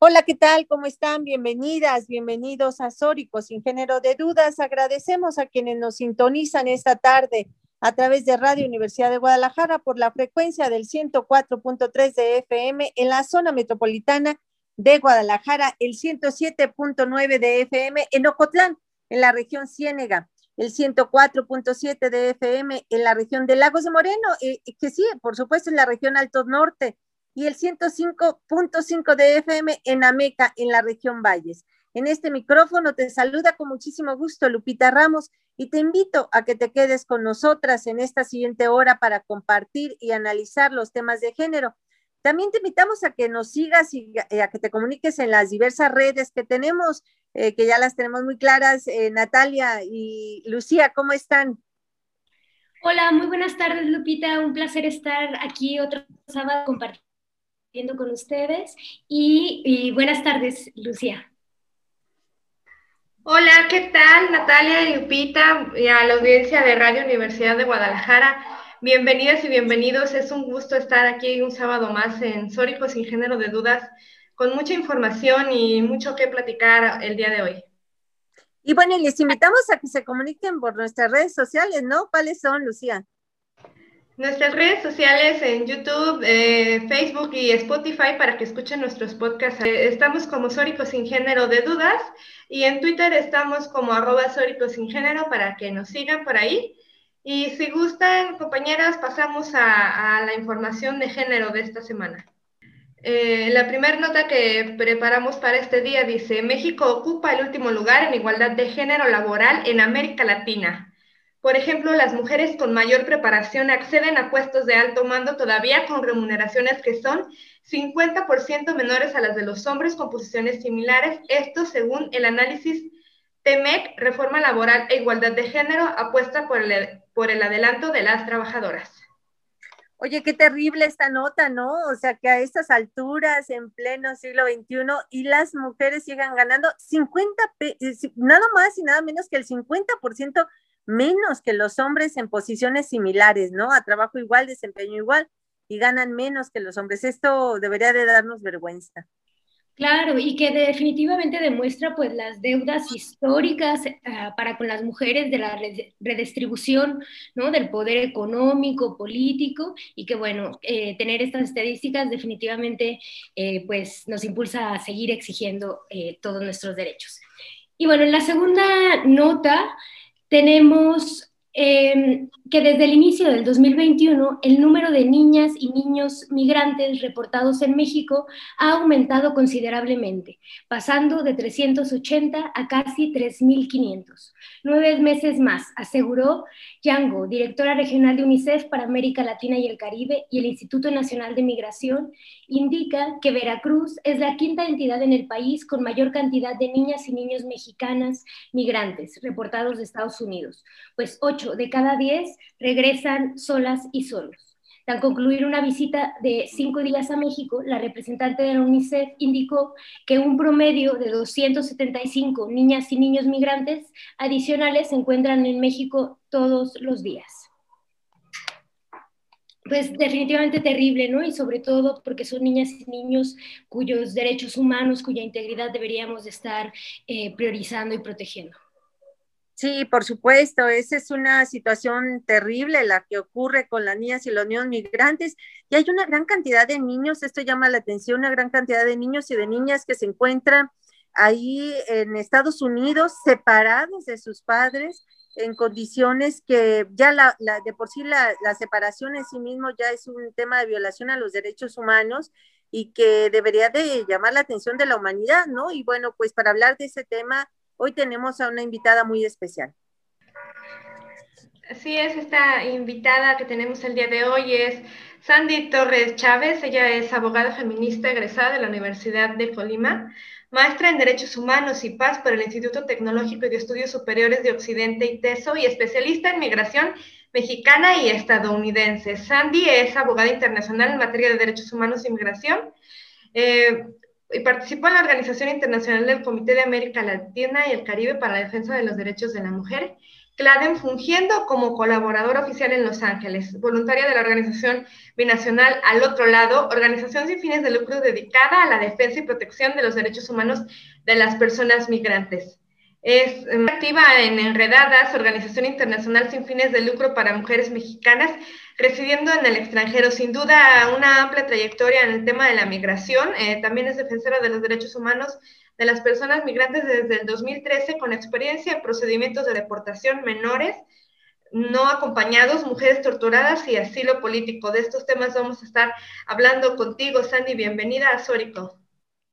Hola, ¿qué tal? ¿Cómo están? Bienvenidas, bienvenidos a Sórico, sin género de dudas. Agradecemos a quienes nos sintonizan esta tarde a través de Radio Universidad de Guadalajara por la frecuencia del 104.3 de FM en la zona metropolitana de Guadalajara, el 107.9 de FM en Ocotlán, en la región Ciénega, el 104.7 de FM en la región de Lagos de Moreno, eh, que sí, por supuesto, en la región Alto Norte, y el 105.5 de FM en Ameca, en la región Valles. En este micrófono te saluda con muchísimo gusto Lupita Ramos y te invito a que te quedes con nosotras en esta siguiente hora para compartir y analizar los temas de género. También te invitamos a que nos sigas y a que te comuniques en las diversas redes que tenemos, eh, que ya las tenemos muy claras. Eh, Natalia y Lucía, ¿cómo están? Hola, muy buenas tardes, Lupita. Un placer estar aquí otro sábado compartiendo con ustedes. Y, buenas tardes, Lucía. Hola, ¿qué tal? Natalia y Lupita y a la audiencia de Radio Universidad de Guadalajara. Bienvenidas y bienvenidos. Es un gusto estar aquí un sábado más en Sórico sin género de dudas, con mucha información y mucho que platicar el día de hoy. Y bueno, les invitamos a que se comuniquen por nuestras redes sociales, ¿no? ¿Cuáles son, Lucía? Nuestras redes sociales en YouTube, eh, Facebook y Spotify para que escuchen nuestros podcasts. Eh, estamos como Sórico sin género de dudas y en Twitter estamos como arroba Sórico sin género para que nos sigan por ahí. Y si gustan, compañeras, pasamos a, la información de género de esta semana. Eh, la primera nota que preparamos para este día dice, México ocupa el último lugar en igualdad de género laboral en América Latina. Por ejemplo, las mujeres con mayor preparación acceden a puestos de alto mando todavía con remuneraciones que son 50% menores a las de los hombres con posiciones similares, esto según el análisis TEMEC, Reforma Laboral e Igualdad de Género, apuesta por el, por el adelanto de las trabajadoras. Oye, qué terrible esta nota, ¿no? O sea, que a estas alturas, en pleno siglo XXI, y las mujeres sigan ganando 50, eh, nada más y nada menos que el 50% menos que los hombres en posiciones similares, ¿no? A trabajo igual, desempeño igual, y ganan menos que los hombres. Esto debería de darnos vergüenza. Claro, y que definitivamente demuestra pues las deudas históricas ah, para con las mujeres de la redistribución, ¿no? Del poder económico, político, y que bueno, eh, tener estas estadísticas definitivamente eh, pues nos impulsa a seguir exigiendo eh, todos nuestros derechos. Y bueno, en la segunda nota tenemos Em, que desde el inicio del 2021 el número de niñas y niños migrantes reportados en México ha aumentado considerablemente, pasando de 380 a casi 3.500. Nueve meses más, aseguró Yango, directora regional de UNICEF para América Latina y el Caribe y el Instituto Nacional de Migración, indica que Veracruz es la quinta entidad en el país con mayor cantidad de niñas y niños mexicanas migrantes reportados de Estados Unidos, pues de cada 10 regresan solas y solos. Al concluir una visita de cinco días a México, la representante de la UNICEF indicó que un promedio de 275 niñas y niños migrantes adicionales se encuentran en México todos los días. Pues definitivamente terrible, ¿no? Y sobre todo porque son niñas y niños cuyos derechos humanos, cuya integridad deberíamos de estar eh, priorizando y protegiendo. Sí, por supuesto, esa es una situación terrible la que ocurre con las niñas y los niños migrantes. Y hay una gran cantidad de niños, esto llama la atención, una gran cantidad de niños y de niñas que se encuentran ahí en Estados Unidos separados de sus padres en condiciones que ya la, de por sí la, la separación en sí mismo ya es un tema de violación a los derechos humanos y que debería de llamar la atención de la humanidad, ¿no? Y bueno, pues para hablar de ese tema Hoy tenemos a una invitada muy especial. Así es, esta invitada que tenemos el día de hoy es Sandy Torres Chávez. Ella es abogada feminista egresada de la Universidad de Colima, maestra en Derechos Humanos y Paz por el Instituto Tecnológico y de Estudios Superiores de Occidente y TESO y especialista en migración mexicana y estadounidense. Sandy es abogada internacional en materia de derechos humanos y migración. Eh, y participó en la Organización Internacional del Comité de América Latina y el Caribe para la Defensa de los Derechos de la Mujer CLADEN fungiendo como colaboradora oficial en Los Ángeles, voluntaria de la organización binacional Al Otro Lado, organización sin fines de lucro dedicada a la defensa y protección de los derechos humanos de las personas migrantes. Es activa en Enredadas, organización internacional sin fines de lucro para mujeres mexicanas residiendo en el extranjero. Sin duda, una amplia trayectoria en el tema de la migración. Eh, también es defensora de los derechos humanos de las personas migrantes desde el 2013 con experiencia en procedimientos de deportación menores no acompañados, mujeres torturadas y asilo político. De estos temas vamos a estar hablando contigo, Sandy. Bienvenida a Sórico.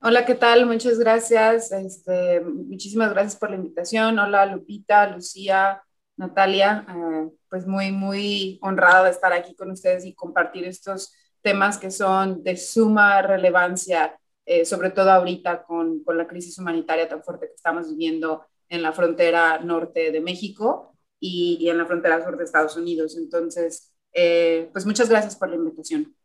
Hola, ¿qué tal? Muchas gracias. Este, muchísimas gracias por la invitación. Hola, Lupita, Lucía, Natalia. Eh, pues muy, muy honrada de estar aquí con ustedes y compartir estos temas que son de suma relevancia eh, sobre todo ahorita con, con, la crisis humanitaria tan fuerte que estamos viviendo en la frontera norte de México y, y en la frontera sur de Estados Unidos. Entonces, eh, pues muchas gracias por la invitación.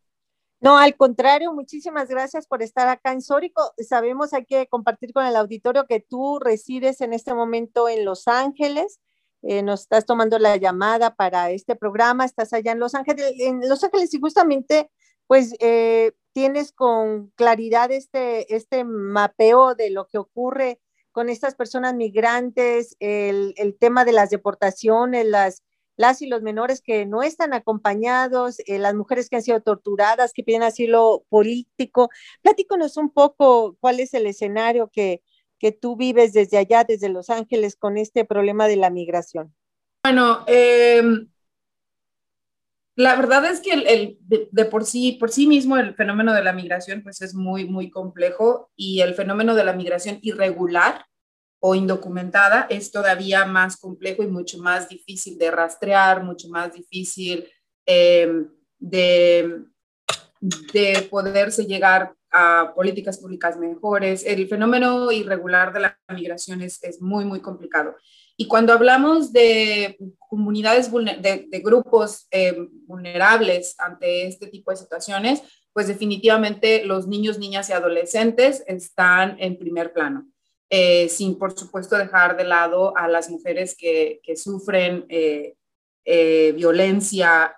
No, al contrario, muchísimas gracias por estar acá en Sórico. Sabemos, hay que compartir con el auditorio que tú resides en este momento en Los Ángeles. Eh, nos estás tomando la llamada para este programa, estás allá en Los Ángeles, en Los Ángeles y justamente, pues eh, tienes con claridad este, este mapeo de lo que ocurre con estas personas migrantes, el, el tema de las deportaciones, las, las y los menores que no están acompañados, eh, las mujeres que han sido torturadas, que piden asilo político. Platícanos un poco cuál es el escenario que, que tú vives desde allá, desde Los Ángeles, con este problema de la migración. Bueno, eh, la verdad es que el, de, por sí, por sí mismo el fenómeno de la migración pues es muy, muy complejo y el fenómeno de la migración irregular o indocumentada es todavía más complejo y mucho más difícil de rastrear, mucho más difícil em, de, de poderse llegar a políticas públicas mejores. El fenómeno irregular de la migración es, es muy, muy complicado. Y cuando hablamos de comunidades, de, de grupos eh, vulnerables ante este tipo de situaciones, pues definitivamente los niños, niñas y adolescentes están en primer plano. Eh, sin por supuesto dejar de lado a las mujeres que, que sufren eh, violencia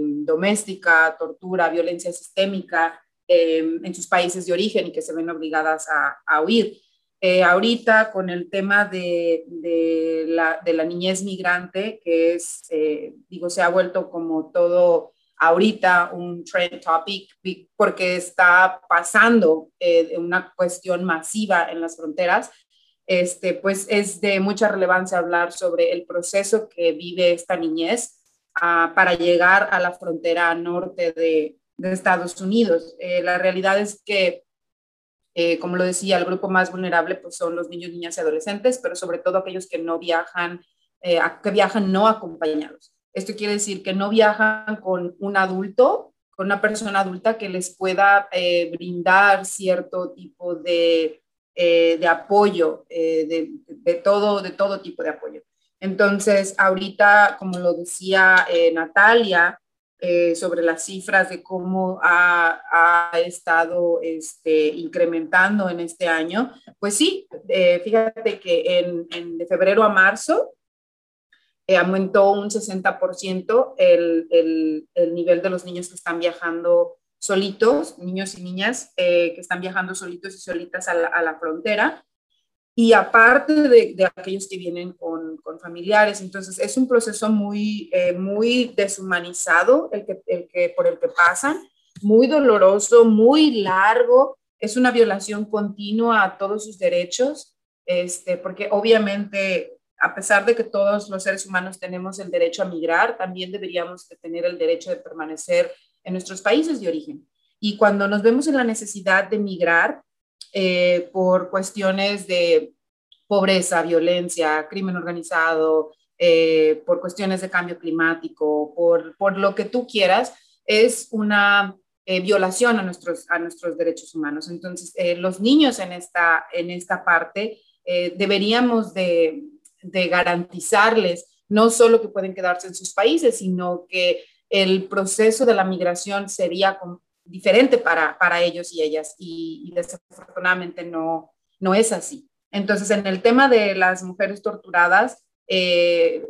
doméstica, tortura, violencia sistémica en sus países de origen y que se ven obligadas a, a huir. Eh, ahorita con el tema de, de, la, de, la, niñez migrante, que es, eh, digo, se ha vuelto como todo ahorita un trend topic porque está pasando eh, una cuestión masiva en las fronteras, este, pues es de mucha relevancia hablar sobre el proceso que vive esta niñez uh, para llegar a la frontera norte de, de Estados Unidos. Eh, la realidad es que eh, como lo decía, el grupo más vulnerable pues, son los niños, niñas y adolescentes, pero sobre todo aquellos que no viajan, eh, que viajan no acompañados. Esto quiere decir que no viajan con un adulto, con una persona adulta que les pueda eh, brindar cierto tipo de, de apoyo, de, de, todo, de todo tipo de apoyo. Entonces, ahorita, como lo decía Natalia, eh, sobre las cifras de cómo ha, ha estado este, incrementando en este año, pues sí, eh, fíjate que en, de febrero a marzo eh, aumentó un 60% el, el, el, nivel de los niños que están viajando solitos, niños y niñas que están viajando solitos y solitas a la frontera y aparte de, aquellos que vienen con, familiares. Entonces, es un proceso muy, eh, muy deshumanizado el que, el que, por el que pasan, muy doloroso, muy largo, es una violación continua a todos sus derechos, este, porque obviamente, a pesar de que todos los seres humanos tenemos el derecho a migrar, también deberíamos de tener el derecho de permanecer en nuestros países de origen. Y cuando nos vemos en la necesidad de migrar, eh, por cuestiones de pobreza, violencia, crimen organizado, eh, por cuestiones de cambio climático, por, por lo que tú quieras, es una eh, violación a nuestros, a nuestros derechos humanos. Entonces, eh, los niños en esta, en esta parte deberíamos de, de garantizarles no solo que pueden quedarse en sus países, sino que el proceso de la migración sería diferente para, para ellos y ellas y, y, desafortunadamente no, no es así. Entonces, en el tema de las mujeres torturadas, eh,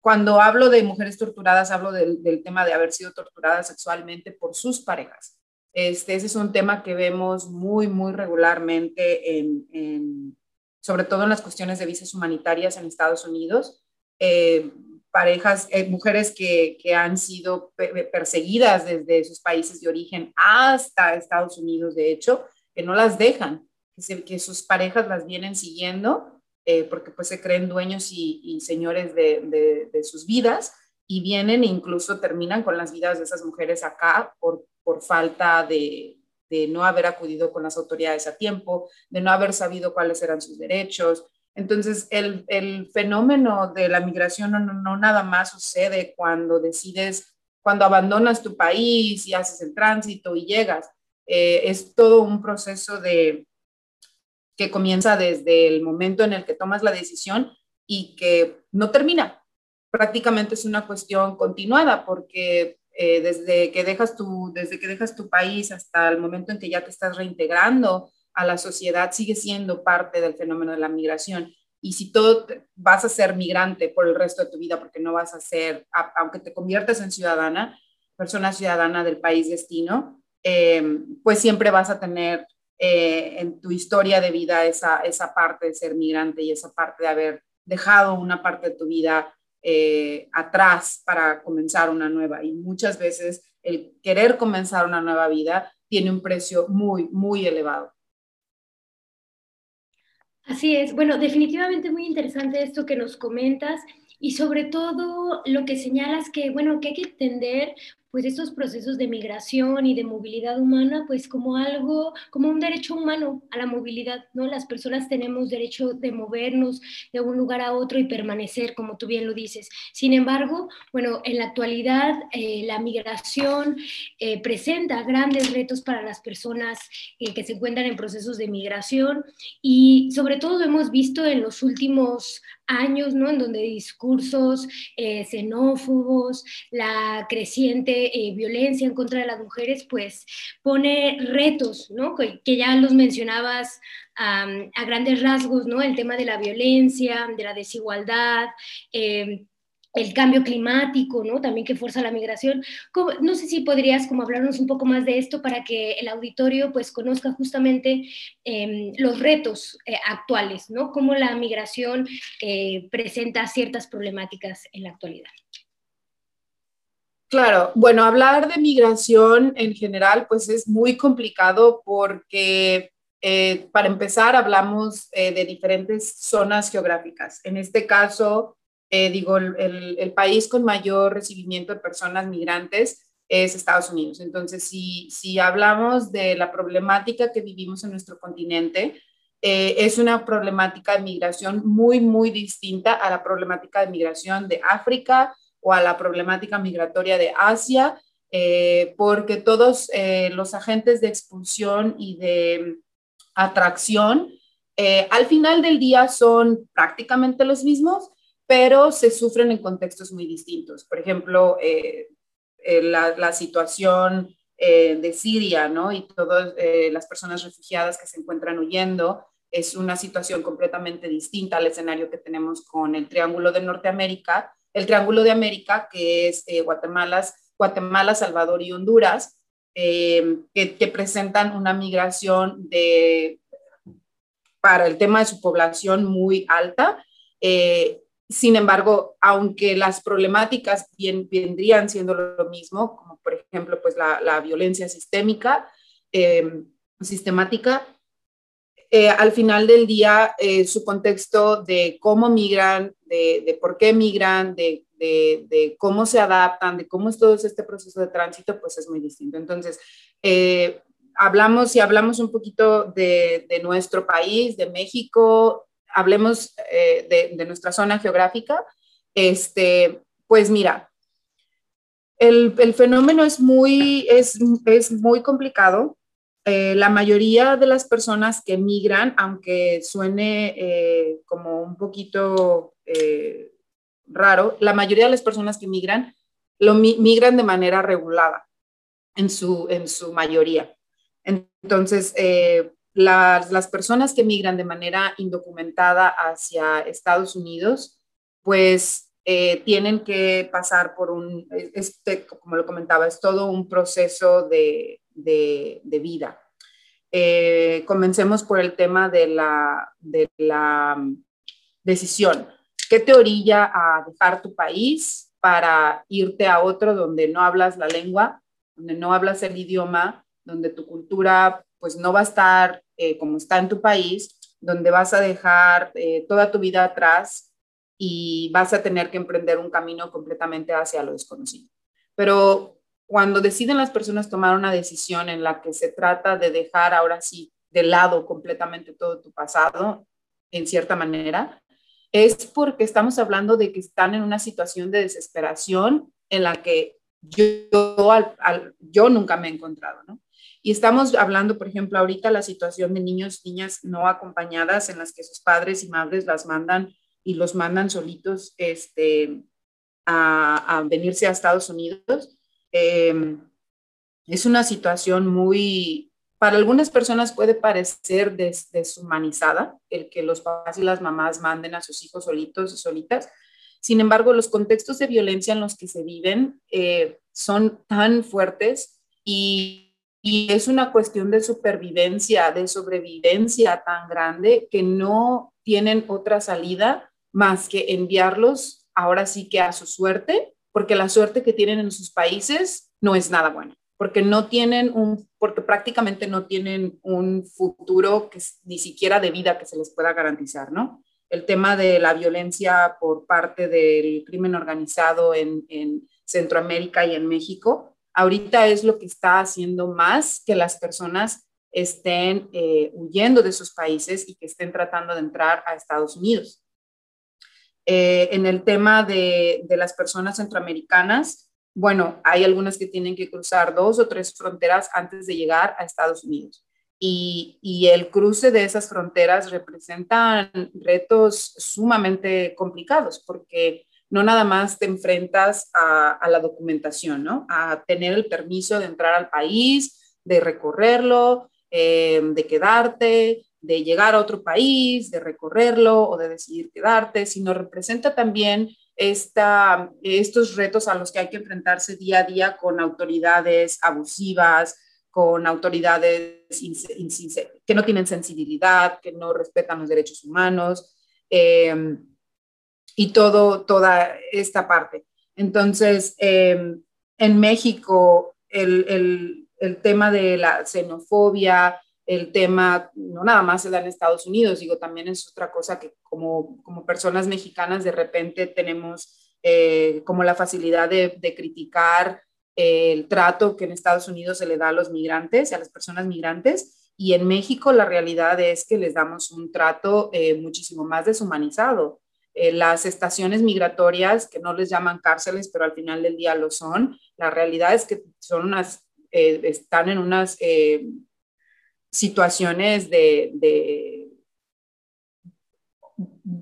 cuando hablo de mujeres torturadas, hablo del, del, tema de haber sido torturadas sexualmente por sus parejas. Este, ese es un tema que vemos muy, muy regularmente, en, en, sobre todo en las cuestiones de visas humanitarias en Estados Unidos. Eh, parejas, eh, mujeres que, que, han sido perseguidas desde sus países de origen hasta Estados Unidos, de hecho, que no las dejan, que, se, que sus parejas las vienen siguiendo eh, porque pues se creen dueños y, y señores de, de, de, sus vidas y vienen e incluso terminan con las vidas de esas mujeres acá por, por falta de, de no haber acudido con las autoridades a tiempo, de no haber sabido cuáles eran sus derechos. Entonces, el, el fenómeno de la migración no, no, nada más sucede cuando decides, cuando abandonas tu país y haces el tránsito y llegas. Eh, es todo un proceso de, que comienza desde el momento en el que tomas la decisión y que no termina. Prácticamente es una cuestión continuada porque eh, desde, que dejas tu, desde que dejas tu país hasta el momento en que ya te estás reintegrando a la sociedad, sigue siendo parte del fenómeno de la migración. Y si todo vas a ser migrante por el resto de tu vida, porque no vas a ser, aunque te conviertas en ciudadana, persona ciudadana del país destino, eh, pues siempre vas a tener eh, en tu historia de vida esa, esa parte de ser migrante y esa parte de haber dejado una parte de tu vida eh, atrás para comenzar una nueva. Y muchas veces el querer comenzar una nueva vida tiene un precio muy, muy elevado. Así es. Bueno, definitivamente muy interesante esto que nos comentas y sobre todo lo que señalas que, bueno, que hay que entender pues estos procesos de migración y de movilidad humana, pues como algo, como un derecho humano a la movilidad, ¿no? Las personas tenemos derecho de movernos de un lugar a otro y permanecer, como tú bien lo dices. Sin embargo, bueno, en la actualidad eh, la migración eh, presenta grandes retos para las personas eh, que se encuentran en procesos de migración y sobre todo hemos visto en los últimos años, ¿no? En donde discursos eh, xenófobos, la creciente eh, violencia en contra de las mujeres, pues pone retos, ¿no? Que, ya los mencionabas a grandes rasgos, ¿no? El tema de la violencia, de la desigualdad. Eh, el cambio climático, ¿no? También que fuerza la migración. No sé si podrías como hablarnos un poco más de esto para que el auditorio pues conozca justamente eh, los retos eh, actuales, ¿no? Cómo la migración eh, presenta ciertas problemáticas en la actualidad. Claro, bueno, hablar de migración en general pues es muy complicado porque eh, para empezar hablamos eh, de diferentes zonas geográficas. En este caso, eh, digo, el, el, país con mayor recibimiento de personas migrantes es Estados Unidos. Entonces, si, si hablamos de la problemática que vivimos en nuestro continente, es una problemática de migración muy, muy distinta a la problemática de migración de África o a la problemática migratoria de Asia, eh, porque todos eh, los agentes de expulsión y de atracción al final del día son prácticamente los mismos, pero se sufren en contextos muy distintos. Por ejemplo, eh, eh, la, la, situación eh, de Siria, ¿no? Y todas eh, las personas refugiadas que se encuentran huyendo es una situación completamente distinta al escenario que tenemos con el Triángulo de Norteamérica, el Triángulo de América, que es eh, Guatemala, Guatemala, Salvador y Honduras, que, que presentan una migración de, para el tema de su población muy alta. Eh, sin embargo, aunque las problemáticas bien, vendrían siendo lo mismo, como por ejemplo pues la, la violencia sistémica, eh, sistemática, eh, al final del día eh, su contexto de cómo migran, de, por qué migran, de, cómo se adaptan, de cómo es todo este proceso de tránsito, pues es muy distinto. Entonces, eh, hablamos, si hablamos un poquito de, nuestro país, de México, hablemos de, de, nuestra zona geográfica, Este, pues mira, el, el fenómeno es muy, es, es muy complicado. Eh, la mayoría de las personas que migran, aunque suene eh, como un poquito eh, raro, la mayoría de las personas que migran lo migran de manera regulada en su, en su mayoría. Entonces, las, las, personas que migran de manera indocumentada hacia Estados Unidos, pues tienen que pasar por un, este, como lo comentaba, es todo un proceso de, de, vida. Eh, comencemos por el tema de la, de la mm, decisión. ¿Qué te orilla a dejar tu país para irte a otro donde no hablas la lengua, donde no hablas el idioma, donde tu cultura pues no va a estar eh, como está en tu país, donde vas a dejar eh, toda tu vida atrás y vas a tener que emprender un camino completamente hacia lo desconocido. Pero cuando deciden las personas tomar una decisión en la que se trata de dejar ahora sí de lado completamente todo tu pasado, en cierta manera, es porque estamos hablando de que están en una situación de desesperación en la que yo, yo nunca me he encontrado, ¿no? Y estamos hablando, por ejemplo, ahorita la situación de niños, niñas no acompañadas en las que sus padres y madres las mandan y los mandan solitos este, a, a venirse a Estados Unidos Em, es una situación muy, para algunas personas puede parecer deshumanizada el que los papás y las mamás manden a sus hijos solitos o solitas. Sin embargo, los contextos de violencia en los que se viven eh, son tan fuertes y, y, es una cuestión de supervivencia, de sobrevivencia tan grande que no tienen otra salida más que enviarlos ahora sí que a su suerte porque la suerte que tienen en sus países no es nada buena, porque no tienen un, porque prácticamente no tienen un futuro que ni siquiera de vida que se les pueda garantizar, ¿no? El tema de la violencia por parte del crimen organizado en, en Centroamérica y en México, ahorita es lo que está haciendo más que las personas estén eh, huyendo de sus países y que estén tratando de entrar a Estados Unidos. Eh, en el tema de, las personas centroamericanas, bueno, hay algunas que tienen que cruzar dos o tres fronteras antes de llegar a Estados Unidos. Y, el cruce de esas fronteras representan retos sumamente complicados porque no nada más te enfrentas a, la documentación, ¿no? A tener el permiso de entrar al país, de recorrerlo, eh, de quedarte, de llegar a otro país, de recorrerlo o de decidir quedarte, sino representa también esta, estos retos a los que hay que enfrentarse día a día con autoridades abusivas, con autoridades que no tienen sensibilidad, que no respetan los derechos humanos em, y todo, toda esta parte. Entonces, em, en México, el, el, el tema de la xenofobia, el tema no nada más se da en Estados Unidos, digo, también es otra cosa que como, como personas mexicanas de repente tenemos eh, como la facilidad de, criticar el trato que en Estados Unidos se le da a los migrantes, a las personas migrantes, y en México la realidad es que les damos un trato eh, muchísimo más deshumanizado. Eh, las estaciones migratorias, que no les llaman cárceles, pero al final del día lo son, la realidad es que son unas, están en unas situaciones de,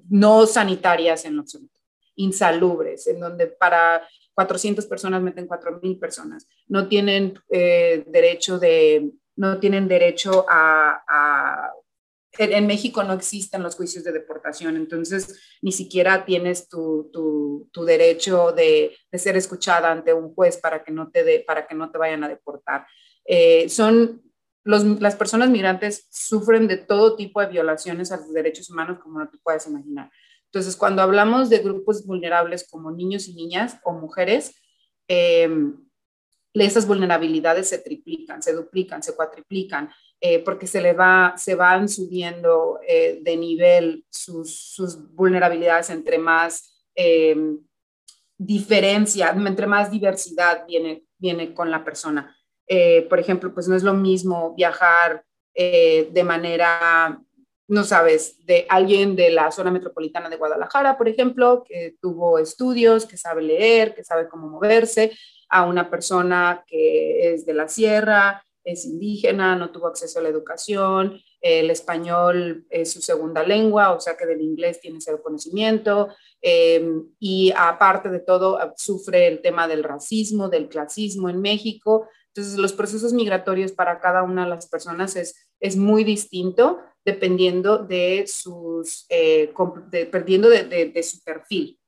no sanitarias en absoluto, insalubres, en donde para 400 personas meten 4.000 personas. No tienen eh, derecho de, no tienen derecho a, en, México no existen los juicios de deportación, entonces ni siquiera tienes tu, derecho de, ser escuchada ante un juez para que no te, para que no te vayan a deportar. Eh, son las personas migrantes sufren de todo tipo de violaciones a los derechos humanos como no te puedes imaginar. Entonces, cuando hablamos de grupos vulnerables como niños y niñas o mujeres, eh, esas vulnerabilidades se triplican, se duplican, se cuatriplican, eh, porque se, le va, se van subiendo eh, de nivel sus, sus, vulnerabilidades entre más eh, diferencia, entre más diversidad viene, viene con la persona. Eh, por ejemplo, pues no es lo mismo viajar eh, de manera no sabes, de alguien de la zona metropolitana de Guadalajara, por ejemplo, que tuvo estudios, que sabe leer, que sabe cómo moverse, a una persona que es de la sierra, es indígena, no tuvo acceso a la educación, el español es su segunda lengua, o sea que del inglés tiene cero conocimiento, em, y aparte de todo sufre el tema del racismo, del clasismo en México. Entonces, los procesos migratorios para cada una de las personas es, es muy distinto dependiendo de sus, eh, dependiendo de, su perfil.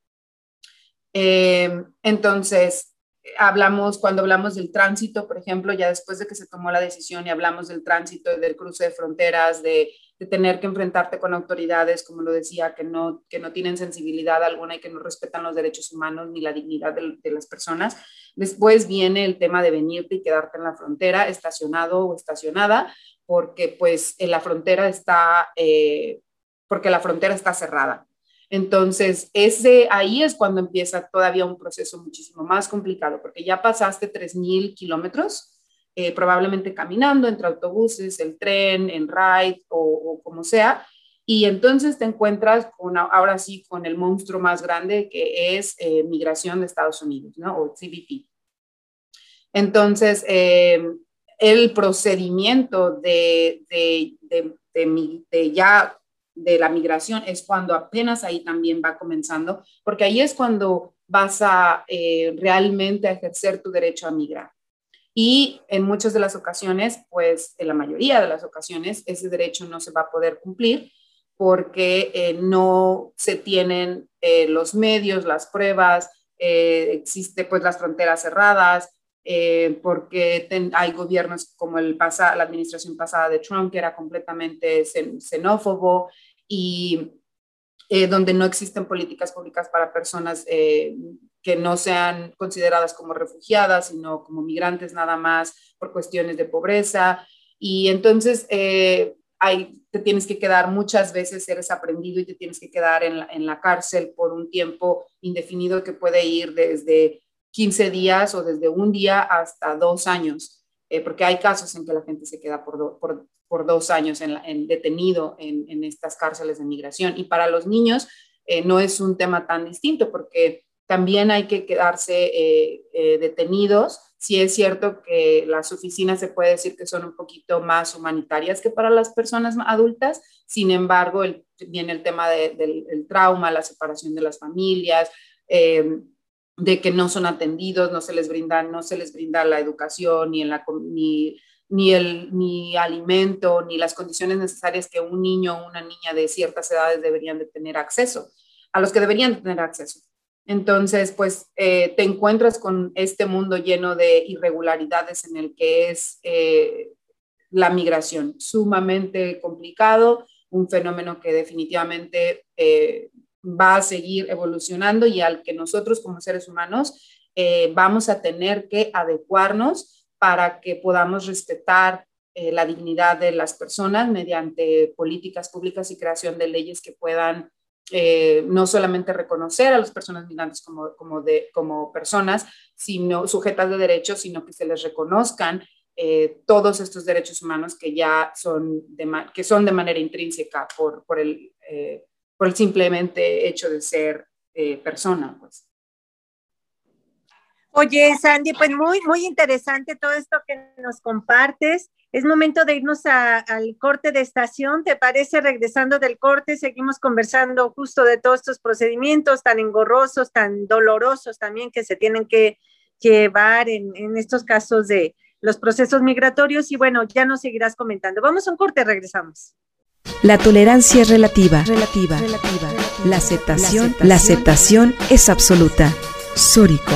Em, entonces, hablamos, cuando hablamos del tránsito, por ejemplo, ya después de que se tomó la decisión y hablamos del tránsito, del cruce de fronteras, de, tener que enfrentarte con autoridades, como lo decía, que no, que no tienen sensibilidad alguna y que no respetan los derechos humanos ni la dignidad de, las personas. Después viene el tema de venirte y quedarte en la frontera, estacionado o estacionada, porque pues la frontera está, eh, porque la frontera está cerrada. Entonces, ese, ahí es cuando empieza todavía un proceso muchísimo más complicado, porque ya pasaste 3.000 kilómetros, eh, probablemente caminando entre autobuses, el tren, en ride o, como sea, y entonces te encuentras con, ahora sí con el monstruo más grande que es eh, migración de Estados Unidos, ¿no? O CBP. Entonces, eh, el procedimiento de, de, de, de ya de la migración es cuando apenas ahí también va comenzando, porque ahí es cuando vas a eh, realmente ejercer tu derecho a migrar. Y en muchas de las ocasiones, pues en la mayoría de las ocasiones, ese derecho no se va a poder cumplir porque eh, no se tienen eh, los medios, las pruebas, existe pues las fronteras cerradas, porque hay gobiernos como el la administración pasada de Trump, que era completamente xenófobo, y eh, donde no existen políticas públicas para personas eh, que no sean consideradas como refugiadas, sino como migrantes nada más por cuestiones de pobreza. Y entonces eh, te tienes que quedar muchas veces, eres aprendido y te tienes que quedar en la, en la cárcel por un tiempo indefinido que puede ir desde 15 días o desde un día hasta dos años. porque hay casos en que la gente se queda por, por, por dos años en, detenido en, estas cárceles de migración. Y para los niños eh, no es un tema tan distinto porque también hay que quedarse eh, eh, detenidos. Sí es cierto que las oficinas se puede decir que son un poquito más humanitarias que para las personas adultas, sin embargo, viene el tema del trauma, la separación de las familias, de que no son atendidos, no se les brinda, no se les brinda la educación ni ni el ni alimento, ni las condiciones necesarias que un niño o una niña de ciertas edades deberían de tener acceso, a los que deberían tener acceso. Entonces, pues eh, te encuentras con este mundo lleno de irregularidades en el que es eh, la migración, sumamente complicado, un fenómeno que definitivamente eh, va a seguir evolucionando y al que nosotros como seres humanos vamos a tener que adecuarnos para que podamos respetar la dignidad de las personas mediante políticas públicas y creación de leyes que puedan eh, no solamente reconocer a las personas migrantes como, como, de, como personas, sino sujetas de derechos, sino que se les reconozcan eh, todos estos derechos humanos que ya son de, que son de manera intrínseca por, por, el, por el simplemente hecho de ser persona. Pues. Oye, Sandy, pues muy, muy interesante todo esto que nos compartes. Es momento de irnos al corte de estación. ¿Te parece? Regresando del corte, seguimos conversando justo de todos estos procedimientos tan engorrosos, tan dolorosos también que se tienen que llevar en, estos casos de los procesos migratorios. Y bueno, ya nos seguirás comentando. Vamos a un corte, regresamos. La tolerancia es relativa, relativa, relativa. La aceptación, la aceptación es absoluta. Sórico.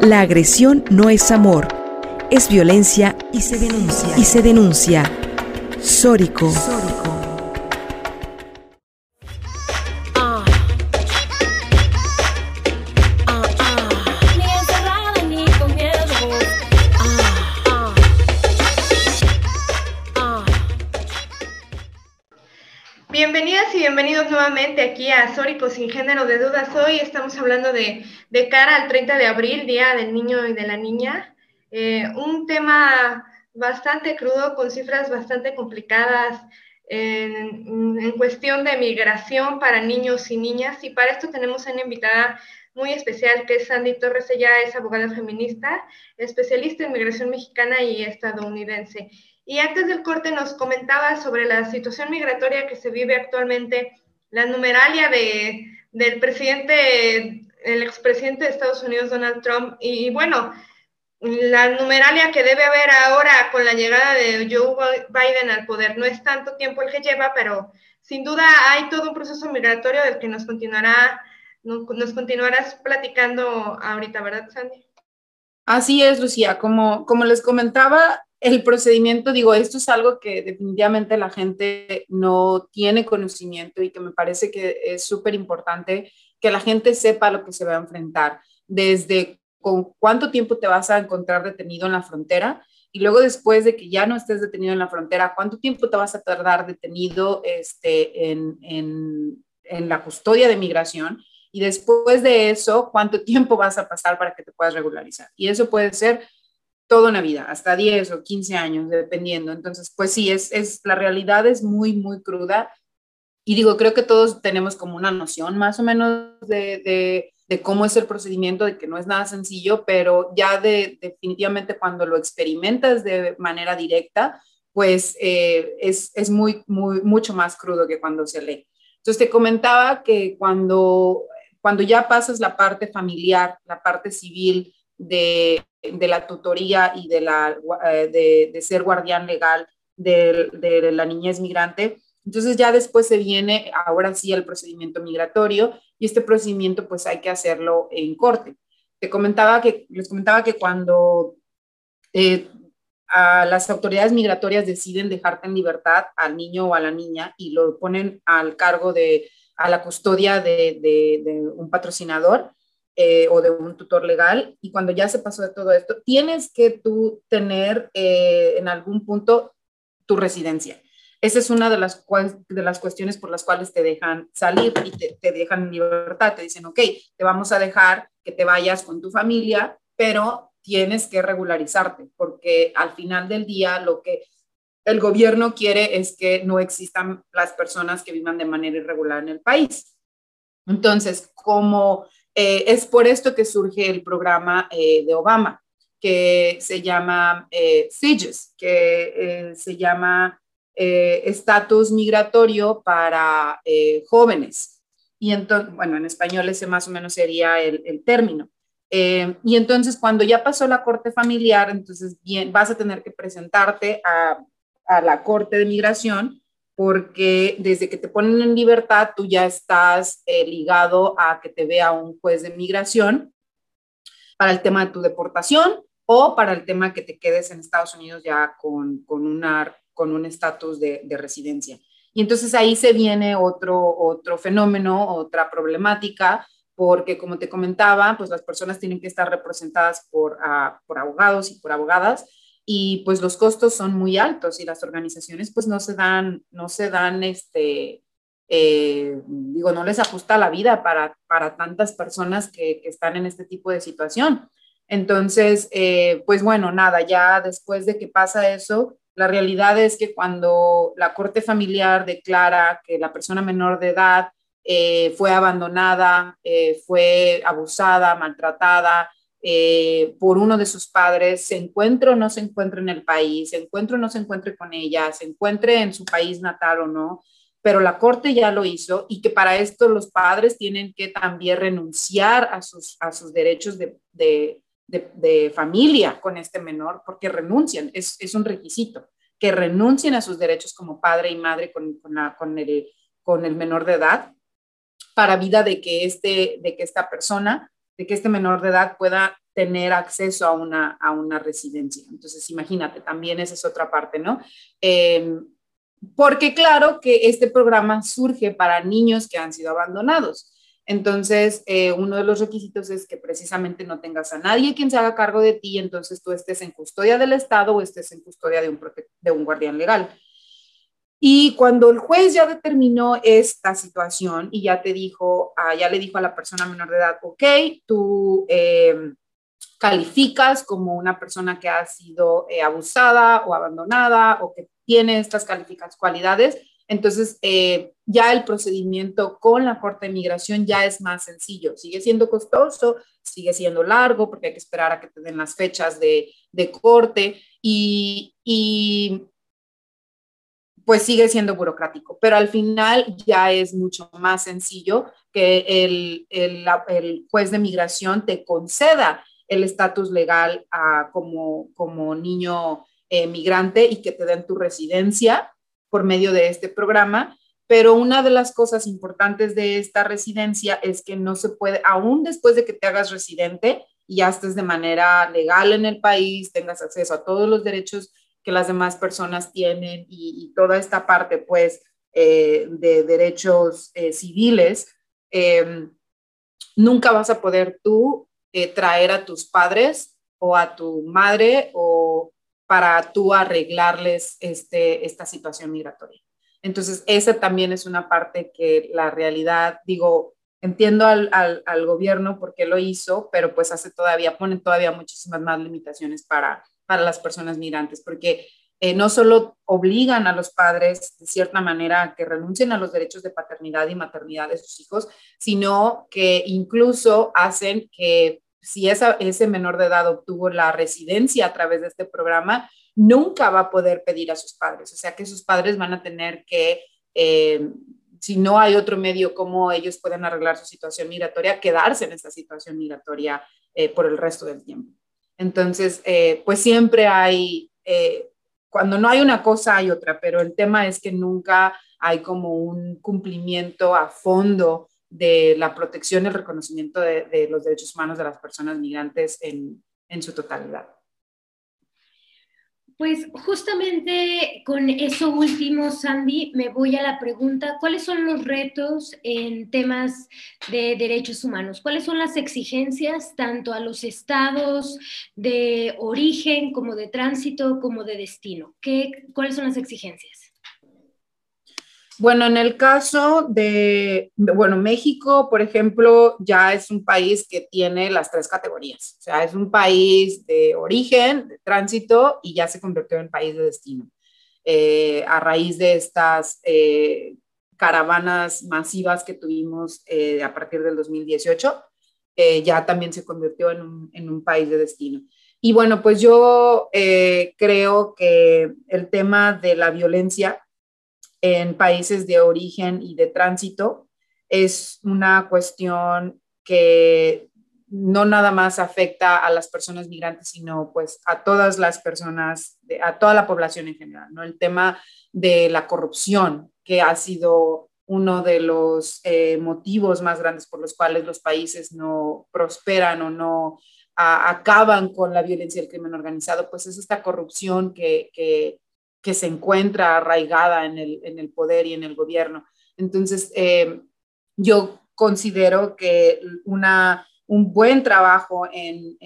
La agresión no es amor, es violencia y se denuncia. Y se denuncia. Sórico. Bienvenidas y bienvenidos nuevamente aquí a Sórico sin género de dudas. Hoy estamos hablando de, cara al 30 de abril, Día del Niño y de la Niña. Eh, un tema bastante crudo, con cifras bastante complicadas en, cuestión de migración para niños y niñas. Y para esto tenemos una invitada muy especial que es Sandy Torres. Ella es abogada feminista, especialista en migración mexicana y estadounidense. Y antes del corte nos comentaba sobre la situación migratoria que se vive actualmente, la numeralia de, del presidente, el expresidente de Estados Unidos, Donald Trump. Y, bueno, la numeralia que debe haber ahora con la llegada de Joe Biden al poder. No es tanto tiempo el que lleva, pero sin duda hay todo un proceso migratorio del que nos continuará, nos continuarás platicando ahorita, ¿verdad, Sandy? Así es, Lucía. Como, como les comentaba, el procedimiento, digo, esto es algo que definitivamente la gente no tiene conocimiento y que me parece que es súper importante que la gente sepa lo que se va a enfrentar, desde con cuánto tiempo te vas a encontrar detenido en la frontera y luego después de que ya no estés detenido en la frontera, cuánto tiempo te vas a tardar detenido este, en, en, en la custodia de migración y después de eso, cuánto tiempo vas a pasar para que te puedas regularizar. Y eso puede ser toda una vida, hasta 10 o 15 años, dependiendo. Entonces, pues sí, es, es, la realidad es muy, muy cruda. Y digo, creo que todos tenemos como una noción más o menos de, de, de cómo es el procedimiento, de que no es nada sencillo, pero ya de, definitivamente cuando lo experimentas de manera directa, pues eh, es, es muy, muy, mucho más crudo que cuando se lee. Entonces te comentaba que cuando, cuando ya pasas la parte familiar, la parte civil, de, de la tutoría y de, la, eh, de, de ser guardián legal de, de, la niñez migrante. Entonces ya después se viene ahora sí el procedimiento migratorio y este procedimiento pues hay que hacerlo en corte. Te comentaba que, les comentaba que cuando eh, a las autoridades migratorias deciden dejarte en libertad al niño o a la niña y lo ponen al cargo de, a la custodia de, de, un patrocinador, eh, o de un tutor legal. Y cuando ya se pasó de todo esto, tienes que tú tener eh, en algún punto tu residencia. Esa es una de las, de las cuestiones por las cuales te dejan salir y te, te dejan en libertad. Te dicen, ok, te vamos a dejar que te vayas con tu familia, pero tienes que regularizarte, porque al final del día lo que el gobierno quiere es que no existan las personas que vivan de manera irregular en el país. Entonces, como eh, es por esto que surge el programa eh, de Obama, que se llama eh, que eh, se llama Estatus Migratorio para Jóvenes. Y entonces, bueno, en español ese más o menos sería el, término. y entonces cuando ya pasó la corte familiar, entonces bien, vas a tener que presentarte a, a la corte de migración porque desde que te ponen en libertad tú ya estás eh, ligado a que te vea un juez de migración para el tema de tu deportación o para el tema que te quedes en Estados Unidos ya con, con, una, con un estatus de, de, residencia. Y entonces ahí se viene otro, otro fenómeno, otra problemática, porque como te comentaba, pues las personas tienen que estar representadas por, uh, por abogados y por abogadas y pues los costos son muy altos y las organizaciones pues no se dan, no se dan, este, eh, digo, no les ajusta la vida para, para tantas personas que, que están en este tipo de situación. Entonces, eh, pues bueno, nada, ya después de que pasa eso, la realidad es que cuando la corte familiar declara que la persona menor de edad eh, fue abandonada, eh, fue abusada, maltratada, eh, por uno de sus padres, se encuentre o no se encuentre en el país, se encuentre o no se encuentre con ella, se encuentre en su país natal o no, pero la corte ya lo hizo y que para esto los padres tienen que también renunciar a sus, derechos de, de, de, familia con este menor, porque renuncian, es, es, un requisito, que renuncien a sus derechos como padre y madre con, con, la, con, el, con el menor de edad para vida de que, este, de que esta persona de que este menor de edad pueda tener acceso a una, a una residencia. Entonces, imagínate, también esa es otra parte, ¿no? Eh, porque claro que este programa surge para niños que han sido abandonados. Entonces, eh, uno de los requisitos es que precisamente no tengas a nadie quien se haga cargo de ti, entonces tú estés en custodia del Estado o estés en custodia de un, de un guardián legal. Y cuando el juez ya determinó esta situación y ya te dijo, ah, ya le dijo a la persona menor de edad, ok, tú, eh, calificas como una persona que ha sido eh, abusada o abandonada o que tiene estas calificadas cualidades, entonces eh, ya el procedimiento con la Corte de Migración ya es más sencillo. Sigue siendo costoso, sigue siendo largo porque hay que esperar a que te den las fechas de, corte y, pues sigue siendo burocrático, pero al final ya es mucho más sencillo que el, juez de migración te conceda el estatus legal como niño eh, migrante y que te den tu residencia por medio de este programa. Pero una de las cosas importantes de esta residencia es que no se puede, aún después de que te hagas residente y ya estés de manera legal en el país, tengas acceso a todos los derechos que las demás personas tienen y, toda esta parte, pues, eh, de derechos eh, civiles, nunca vas a poder tú eh, traer a tus padres o a tu madre o para tú arreglarles este, esta situación migratoria. Entonces, esa también es una parte que la realidad, digo, entiendo al, al, gobierno porque lo hizo, pero pues hace todavía, pone todavía muchísimas más limitaciones para, para las personas migrantes, porque eh, no solo obligan a los padres de cierta manera a que renuncien a los derechos de paternidad y maternidad de sus hijos, sino que incluso hacen que si ese menor de edad obtuvo la residencia a través de este programa, nunca va a poder pedir a sus padres. O sea que sus padres van a tener que, eh, si no hay otro medio como ellos pueden arreglar su situación migratoria, quedarse en esta situación migratoria eh, por el resto del tiempo. Entonces, pues siempre hay cuando no hay una cosa hay otra, pero el tema es que nunca hay como un cumplimiento a fondo de la protección y el reconocimiento de, los derechos humanos de las personas migrantes en, en su totalidad. Pues justamente con eso último, Sandy, me voy a la pregunta, ¿cuáles son los retos en temas de derechos humanos? ¿Cuáles son las exigencias tanto a los estados de origen como de tránsito como de destino? ¿Qué, ¿Cuáles son las exigencias? Bueno, en el caso de, bueno, México, por ejemplo, ya es un país que tiene las tres categorías. O sea, es un país de origen, de tránsito y ya se convirtió en país de destino. Eh, a raíz de estas eh, caravanas masivas que tuvimos eh, a partir del 2018, ya también se convirtió en un, en un, país de destino. Y bueno, pues yo creo que el tema de la violencia en países de origen y de tránsito es una cuestión que no nada más afecta a las personas migrantes, sino pues a todas las personas, a toda la población en general, ¿no? El tema de la corrupción, que ha sido uno de los eh, motivos más grandes por los cuales los países no prosperan o no acaban con la violencia y el crimen organizado, pues es esta corrupción que, que que se encuentra arraigada en el, en el poder y en el gobierno. Entonces, eh, yo considero que una, un buen trabajo en,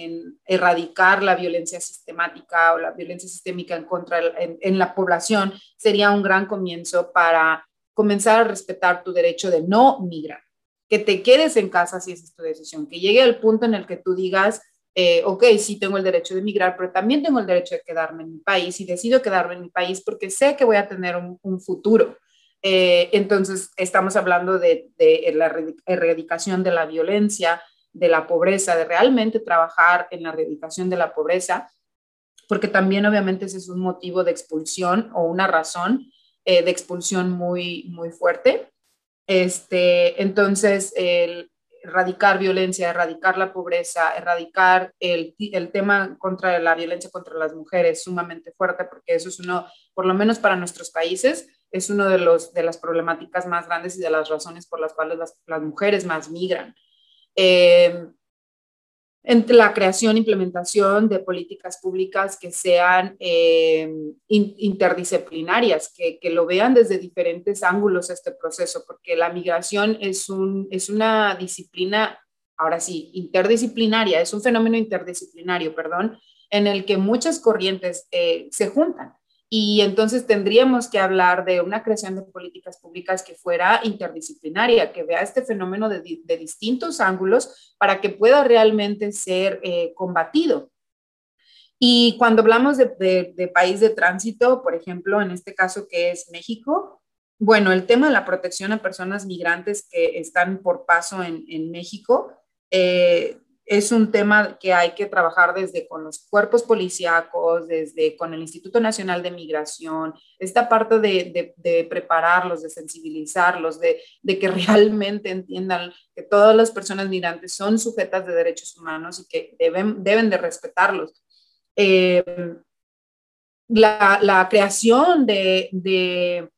erradicar la violencia sistemática o la violencia sistémica en contra en, en, la población sería un gran comienzo para comenzar a respetar tu derecho de no migrar, que te quedes en casa si esa es tu decisión, que llegue al punto en el que tú digas, eh, ok, sí tengo el derecho de emigrar, pero también tengo el derecho de quedarme en mi país y decido quedarme en mi país porque sé que voy a tener un, futuro. Eh, entonces, estamos hablando de, la erradicación de la violencia, de la pobreza, de realmente trabajar en la erradicación de la pobreza, porque también obviamente ese es un motivo de expulsión o una razón eh, de expulsión muy, muy fuerte. Este, entonces, el, erradicar violencia, erradicar la pobreza, erradicar el, el, tema contra la violencia contra las mujeres sumamente fuerte, porque eso es uno, por lo menos para nuestros países, es uno de, los, de las problemáticas más grandes y de las razones por las cuales las, las mujeres más migran. Eh, entre la creación e implementación de políticas públicas que sean eh, interdisciplinarias, que, que, lo vean desde diferentes ángulos este proceso, porque la migración es, un, es una disciplina, ahora sí, interdisciplinaria, es un fenómeno interdisciplinario, perdón, en el que muchas corrientes eh, se juntan y entonces tendríamos que hablar de una creación de políticas públicas que fuera interdisciplinaria, que vea este fenómeno de, distintos ángulos para que pueda realmente ser eh, combatido. Y cuando hablamos de, país de tránsito, por ejemplo, en este caso que es México, bueno, el tema de la protección a personas migrantes que están por paso en, México, eh, es un tema que hay que trabajar desde con los cuerpos policíacos, desde con el Instituto Nacional de Migración, esta parte de, de, prepararlos, de sensibilizarlos, de, de, que realmente entiendan que todas las personas migrantes son sujetas de derechos humanos y que deben, deben de respetarlos. Eh, la, la, creación de, de,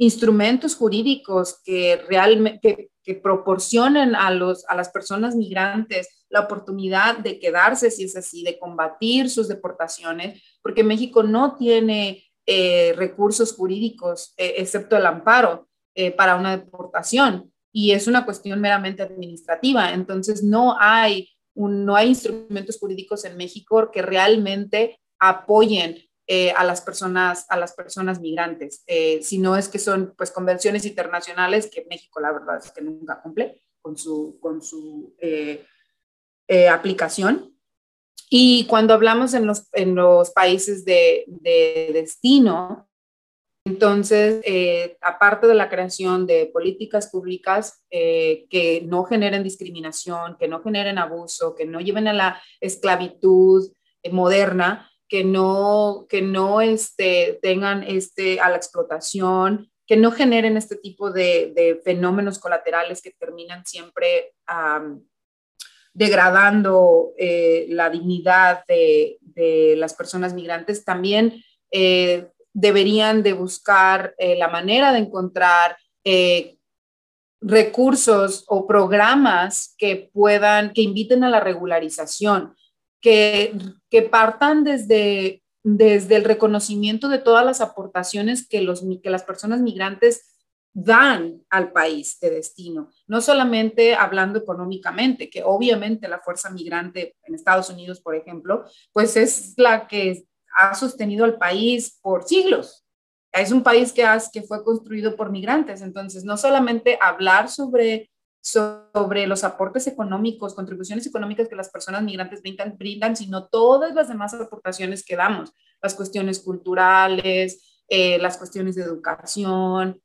instrumentos jurídicos que realmente que, proporcionen a, los, a las personas migrantes la oportunidad de quedarse, si es así, de combatir sus deportaciones, porque México no tiene eh, recursos jurídicos, eh, excepto el amparo, eh, para una deportación, y es una cuestión meramente administrativa. Entonces, no hay, no hay instrumentos jurídicos en México que realmente apoyen a las personas a las personas migrantes si no es que son pues convenciones internacionales que México la verdad es que nunca cumple con su con su eh, aplicación. Y cuando hablamos en los, en los países de, de destino, entonces, eh, aparte de la creación de políticas públicas eh, que no generen discriminación, que no generen abuso, que no lleven a la esclavitud moderna, que no, que no este, tengan este, a la explotación, que no generen este tipo de, de fenómenos colaterales que terminan siempre degradando eh, la dignidad de, las personas migrantes, también eh, deberían de buscar eh, la manera de encontrar recursos o programas que puedan, que inviten a la regularización, que, partan desde, desde el reconocimiento de todas las aportaciones que, los, que las personas migrantes dan al país de destino, no solamente hablando económicamente, que obviamente la fuerza migrante en Estados Unidos, por ejemplo, pues es la que ha sostenido al país por siglos. Es un país que, que fue construido por migrantes, entonces no solamente hablar sobre, sobre los aportes económicos, contribuciones económicas que las personas migrantes brindan, brindan sino todas las demás aportaciones que damos, las cuestiones culturales, eh, las cuestiones de educación,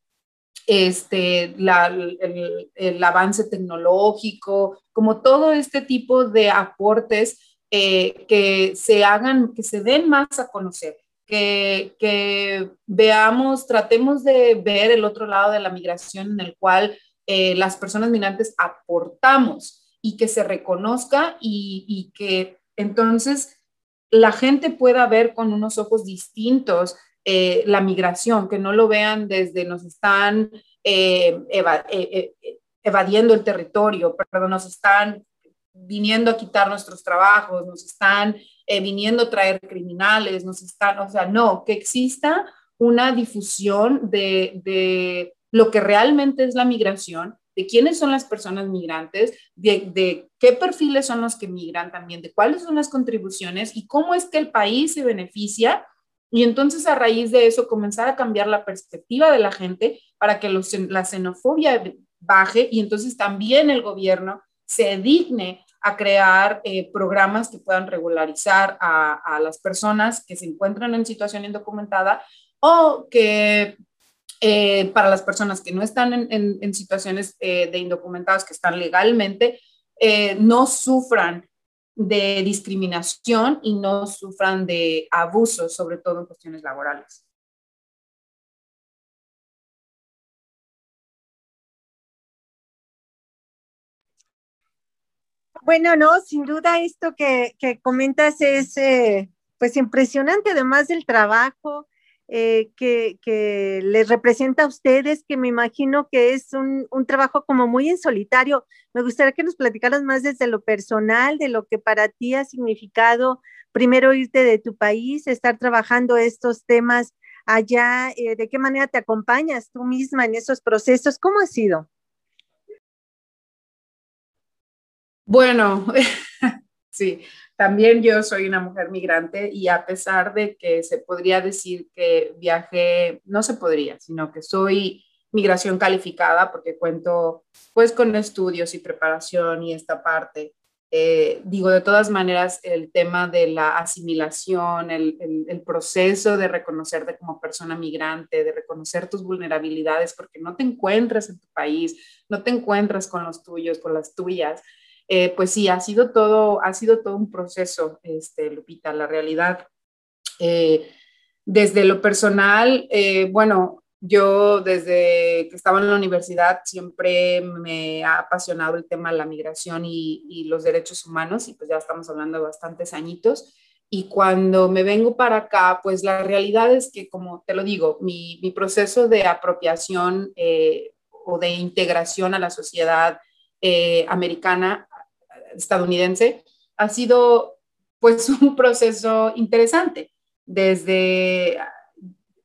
este, el, avance tecnológico, como todo este tipo de aportes eh, que se hagan, que se den más a conocer, que, que, veamos, tratemos de ver el otro lado de la migración en el cual eh, las personas migrantes aportamos y que se reconozca y, y que entonces la gente pueda ver con unos ojos distintos eh, la migración, que no lo vean desde nos están eh, evadiendo el territorio, perdón, nos están viniendo a quitar nuestros trabajos, nos están viniendo a traer criminales, nos están, o sea, no, que exista una difusión de lo que realmente es la migración, de quiénes son las personas migrantes, de, qué perfiles son los que migran también, de cuáles son las contribuciones y cómo es que el país se beneficia. Y entonces a raíz de eso comenzar a cambiar la perspectiva de la gente para que la xenofobia baje y entonces también el gobierno se digne a crear eh, programas que puedan regularizar a, las personas que se encuentran en situación indocumentada o que eh, para las personas que no están en, situaciones eh, de indocumentados, que están legalmente, no sufran de discriminación y no sufran de abusos, sobre todo en cuestiones laborales. Bueno, no, sin duda esto que, comentas es eh, pues impresionante, además del trabajo eh, que, les representa a ustedes, que me imagino que es un, un, trabajo como muy en solitario. Me gustaría que nos platicaras más desde lo personal, de lo que para ti ha significado primero irte de tu país, estar trabajando estos temas allá, eh, de qué manera te acompañas tú misma en esos procesos, ¿cómo ha sido? Bueno, Sí, también yo soy una mujer migrante y a pesar de que se podría decir que viajé, no se podría, sino que soy migración calificada porque cuento pues con estudios y preparación y esta parte. Eh, digo, de todas maneras, el tema de la asimilación, el, el, proceso de reconocerte como persona migrante, de reconocer tus vulnerabilidades, porque no te encuentras en tu país, no te encuentras con los tuyos, con las tuyas, eh, pues sí, ha sido todo, ha sido todo un proceso, este, Lupita, la realidad. Eh, desde lo personal, bueno, yo desde que estaba en la universidad siempre me ha apasionado el tema de la migración y, los derechos humanos y pues ya estamos hablando de bastantes añitos. Y cuando me vengo para acá, pues la realidad es que, como te lo digo, mi, proceso de apropiación eh, o de integración a la sociedad eh, americana, estadounidense, ha sido pues un proceso interesante. Desde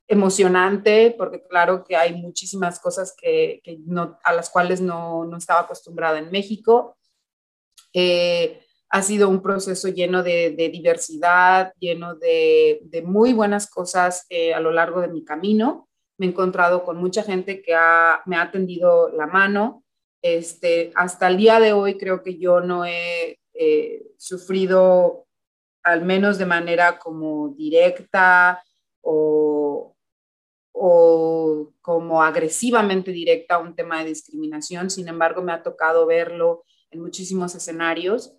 emocionante, porque claro que hay muchísimas cosas que, no, a las cuales no, no, estaba acostumbrada en México. Eh, ha sido un proceso lleno de, diversidad, lleno de, muy buenas cosas eh, a lo largo de mi camino. Me he encontrado con mucha gente que me ha tendido la mano. Este, hasta el día de hoy creo que yo no he eh, sufrido, al menos de manera como directa o, como agresivamente directa un tema de discriminación, sin embargo me ha tocado verlo en muchísimos escenarios.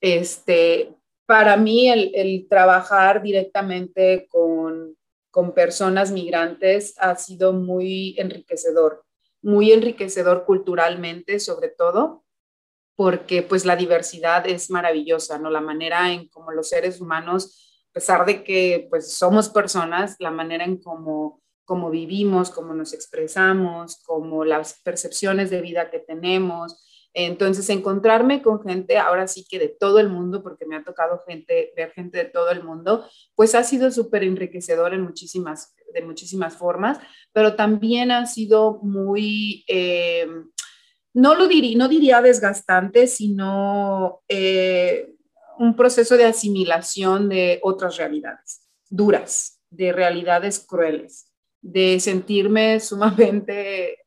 Este, para mí el, trabajar directamente con, con personas migrantes ha sido muy enriquecedor, muy enriquecedor culturalmente sobre todo, porque pues la diversidad es maravillosa, ¿no? La manera en como los seres humanos, a pesar de que pues somos personas, la manera en cómo cómo vivimos, cómo nos expresamos, cómo las percepciones de vida que tenemos. Entonces, encontrarme con gente, ahora sí que de todo el mundo, porque me ha tocado gente, ver gente de todo el mundo, pues ha sido súper enriquecedor en muchísimas, de muchísimas formas, pero también ha sido muy, eh, no lo diría, no diría desgastante, sino eh, un proceso de asimilación de otras realidades duras, de realidades crueles de sentirme sumamente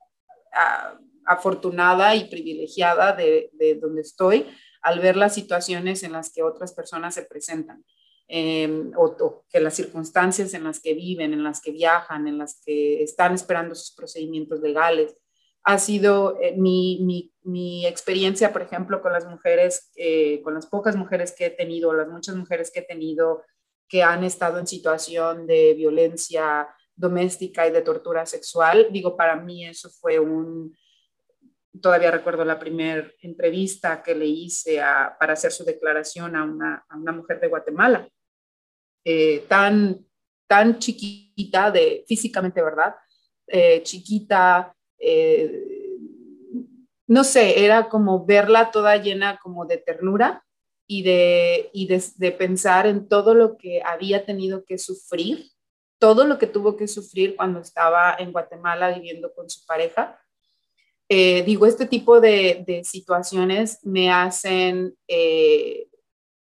ah, afortunada y privilegiada de, donde estoy al ver las situaciones en las que otras personas se presentan. Em, o, que las circunstancias en las que viven, en las que viajan, en las que están esperando sus procedimientos legales. Ha sido eh, mi, mi, experiencia, por ejemplo, con las mujeres, eh, con las pocas mujeres que he tenido, las muchas mujeres que he tenido que han estado en situación de violencia doméstica y de tortura sexual. Digo, para mí eso fue un, todavía recuerdo la primera entrevista que le hice para hacer su declaración a una, a una mujer de Guatemala, eh, tan, tan chiquita, de, físicamente, ¿verdad? Eh, chiquita, eh, no sé, era como verla toda llena como de ternura y de, y de pensar en todo lo que había tenido que sufrir todo lo que tuvo que sufrir cuando estaba en Guatemala viviendo con su pareja. Eh, digo, este tipo de, situaciones me hacen eh,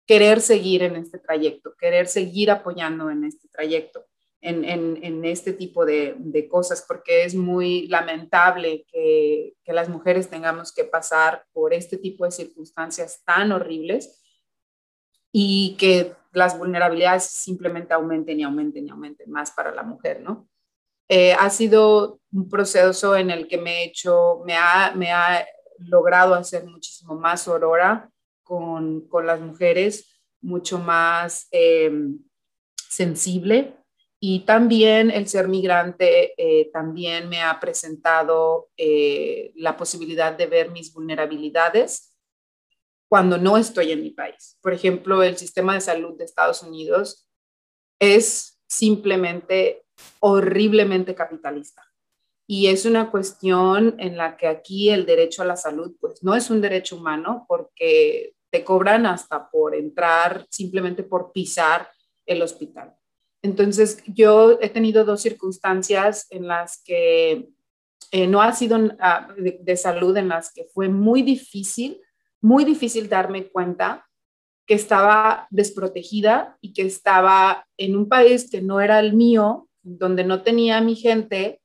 querer seguir en este trayecto, querer seguir apoyando en este trayecto, en, este tipo de, cosas, porque es muy lamentable que, que las mujeres tengamos que pasar por este tipo de circunstancias tan horribles y que las vulnerabilidades simplemente aumenten y aumenten y aumenten más para la mujer, ¿no? Eh, ha sido un proceso en el que me he hecho, me ha, me ha logrado hacer muchísimo más aurora con, con las mujeres, mucho más em, sensible. Y también el ser migrante eh, también me ha presentado eh, la posibilidad de ver mis vulnerabilidades cuando no estoy en mi país. Por ejemplo, el sistema de salud de Estados Unidos es simplemente horriblemente capitalista. Y es una cuestión en la que aquí el derecho a la salud, pues no es un derecho humano porque te cobran hasta por entrar, simplemente por pisar el hospital. Entonces, yo he tenido dos circunstancias en las que eh, no ha sido ah, de salud, en las que fue muy difícil muy difícil darme cuenta que estaba desprotegida y que estaba en un país que no era el mío, donde no tenía mi gente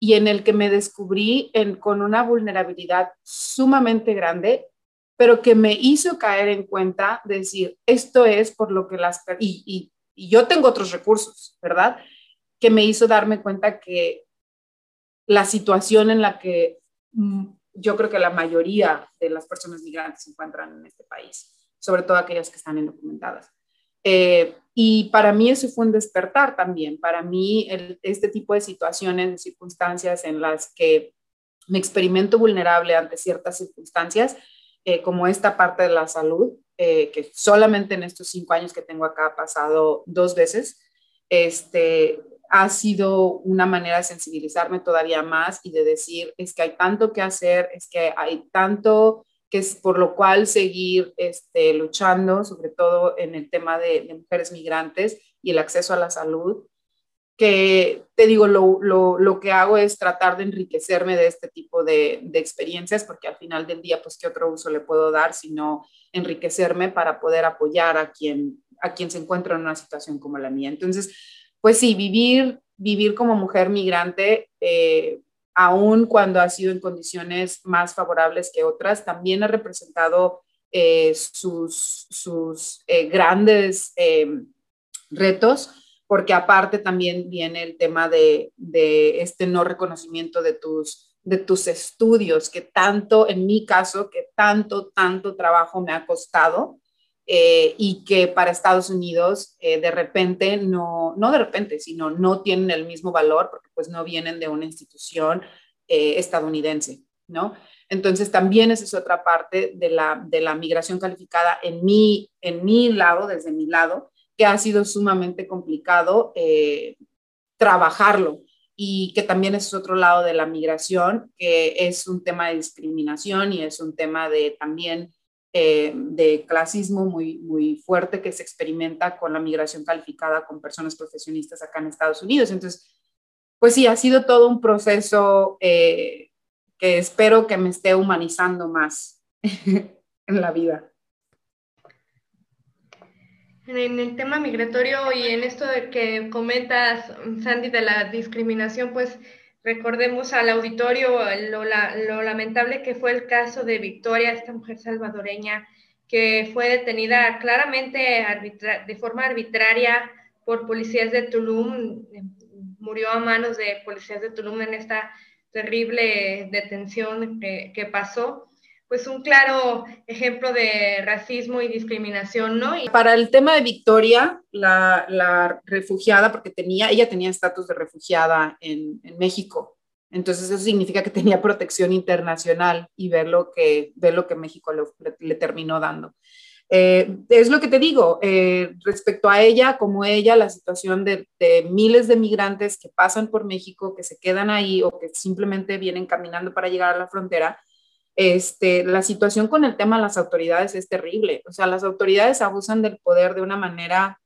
y en el que me descubrí con una vulnerabilidad sumamente grande, pero que me hizo caer en cuenta de decir, esto es por lo que las... Y, y yo tengo otros recursos, ¿verdad? Que me hizo darme cuenta que la situación en la que mm, yo creo que la mayoría de las personas migrantes se encuentran en este país sobre todo aquellas que están indocumentadas. Eh, y para mí eso fue un despertar también. Para mí este tipo de situaciones, circunstancias en las que me experimento vulnerable ante ciertas circunstancias, eh, como esta parte de la salud, eh, que solamente en estos cinco años que tengo acá ha pasado dos veces, este, ha sido una manera de sensibilizarme todavía más y de decir, es que hay tanto que hacer, es que hay tanto que es por lo cual seguir este, luchando, sobre todo en el tema de, mujeres migrantes y el acceso a la salud, que te digo, lo, lo, lo, que hago es tratar de enriquecerme de este tipo de, de, experiencias, porque al final del día, pues, ¿qué otro uso le puedo dar sino enriquecerme para poder apoyar a quien, a quien se encuentra en una situación como la mía? Entonces, pues sí, vivir, vivir como mujer migrante, eh, aún cuando ha sido en condiciones más favorables que otras, también ha representado eh, sus, sus eh, grandes eh, retos, porque aparte también viene el tema de, de, este no reconocimiento de tus, de tus estudios, que tanto, en mi caso, que tanto, tanto trabajo me ha costado. Y que para Estados Unidos de repente no, no de repente, sino no tienen el mismo valor porque pues no vienen de una institución eh, estadounidense, ¿no? Entonces también esa es otra parte de la, de la migración calificada en mi, en mi lado, desde mi lado, que ha sido sumamente complicado eh, trabajarlo y que también es otro lado de la migración, que es un tema de discriminación y es un tema de también eh, de clasismo muy, muy fuerte que se experimenta con la migración calificada con personas profesionistas acá en Estados Unidos. Entonces, pues sí, ha sido todo un proceso eh, que espero que me esté humanizando más en la vida. En el tema migratorio y en esto de que comentas, Sandy, de la discriminación, pues recordemos al auditorio lo, lo lamentable que fue el caso de Victoria, esta mujer salvadoreña que fue detenida claramente de forma arbitraria por policías de Tulum. Murió a manos de policías de Tulum en esta terrible detención que, pasó pues un claro ejemplo de racismo y discriminación, ¿no? Para el tema de Victoria, la, refugiada, porque tenía, ella tenía estatus de refugiada en, México, entonces eso significa que tenía protección internacional y ver lo que, ver lo que México le terminó dando. Eh, es lo que te digo, eh, respecto a ella, como ella, la situación de, miles de migrantes que pasan por México, que se quedan ahí o que simplemente vienen caminando para llegar a la frontera, este, la situación con el tema de las autoridades es terrible. O sea, las autoridades abusan del poder de una manera,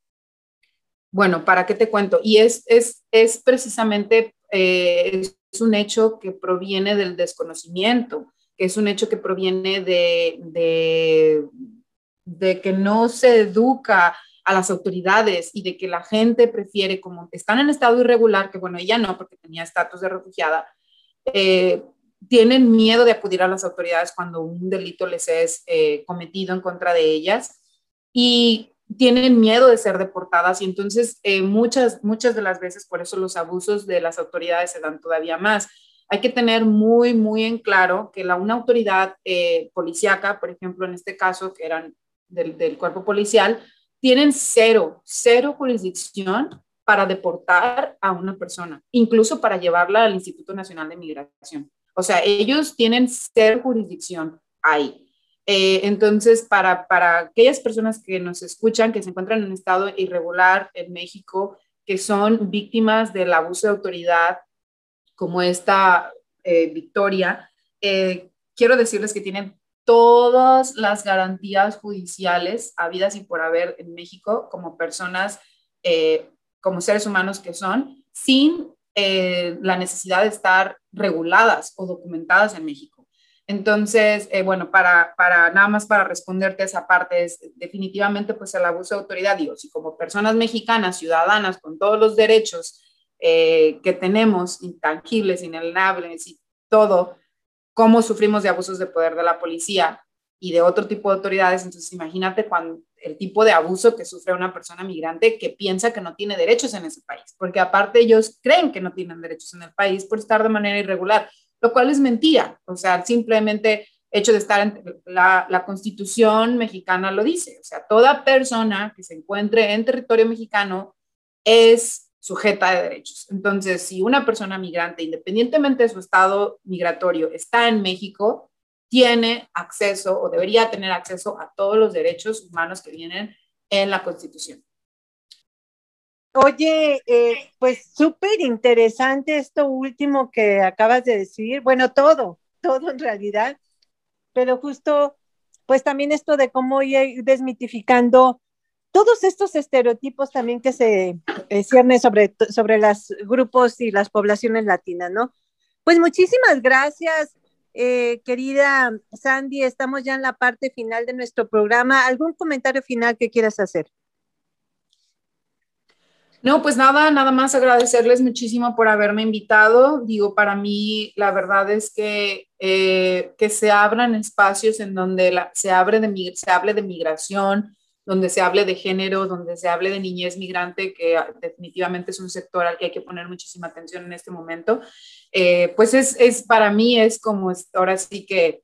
bueno, ¿para qué te cuento? Y es, es, es precisamente, eh, es un hecho que proviene del desconocimiento, que es un hecho que proviene de, de de que no se educa a las autoridades y de que la gente prefiere, como están en estado irregular, que bueno, ella no, porque tenía estatus de refugiada, eh, tienen miedo de acudir a las autoridades cuando un delito les es eh, cometido en contra de ellas y tienen miedo de ser deportadas y entonces eh, muchas, muchas de las veces por eso los abusos de las autoridades se dan todavía más. Hay que tener muy, muy en claro que la, una autoridad policíaca, por ejemplo, en este caso, que eran del, cuerpo policial, tienen cero, cero jurisdicción para deportar a una persona, incluso para llevarla al Instituto Nacional de Migración. O sea, ellos tienen cero jurisdicción ahí. Eh, entonces, para, para aquellas personas que nos escuchan, que se encuentran en estado irregular en México, que son víctimas del abuso de autoridad, como esta eh, Victoria, eh, quiero decirles que tienen todas las garantías judiciales habidas y por haber en México como personas, como seres humanos que son, sin eh, la necesidad de estar reguladas o documentadas en México. Entonces, eh, bueno, para, para nada más para responderte esa parte, es definitivamente pues el abuso de autoridad, digo, si como personas mexicanas, ciudadanas, con todos los derechos eh, que tenemos, intangibles, inalienables y todo, cómo sufrimos de abusos de poder de la policía y de otro tipo de autoridades, entonces imagínate cuando el tipo de abuso que sufre una persona migrante que piensa que no tiene derechos en ese país, porque aparte ellos creen que no tienen derechos en el país por estar de manera irregular lo cual es mentira. O sea, simplemente hecho de estar en la, la, constitución mexicana lo dice. O sea, toda persona que se encuentre en territorio mexicano es sujeta de derechos. Entonces, si una persona migrante, independientemente de su estado migratorio, está en México, tiene acceso o debería tener acceso a todos los derechos humanos que vienen en la Constitución. Oye, eh, pues súper interesante esto último que acabas de decir. Bueno, todo, todo en realidad, pero justo, pues también esto de cómo ir desmitificando todos estos estereotipos también que se eh, ciernen sobre, sobre los grupos y las poblaciones latinas, ¿no? Pues muchísimas gracias, eh, querida Sandy. Estamos ya en la parte final de nuestro programa. ¿Algún comentario final que quieras hacer? No, pues nada, nada más agradecerles muchísimo por haberme invitado. Digo, para mí la verdad es que, eh, que se abran espacios en donde se, abre de, se hable de migración, donde se hable de género, donde se hable de niñez migrante, que definitivamente es un sector al que hay que poner muchísima atención en este momento, eh, pues es, es, para mí es como ahora sí que